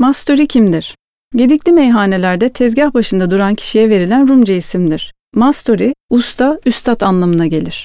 Masturi kimdir? Gedikli meyhanelerde tezgah başında duran kişiye verilen Rumca isimdir. Masturi, usta, üstad anlamına gelir.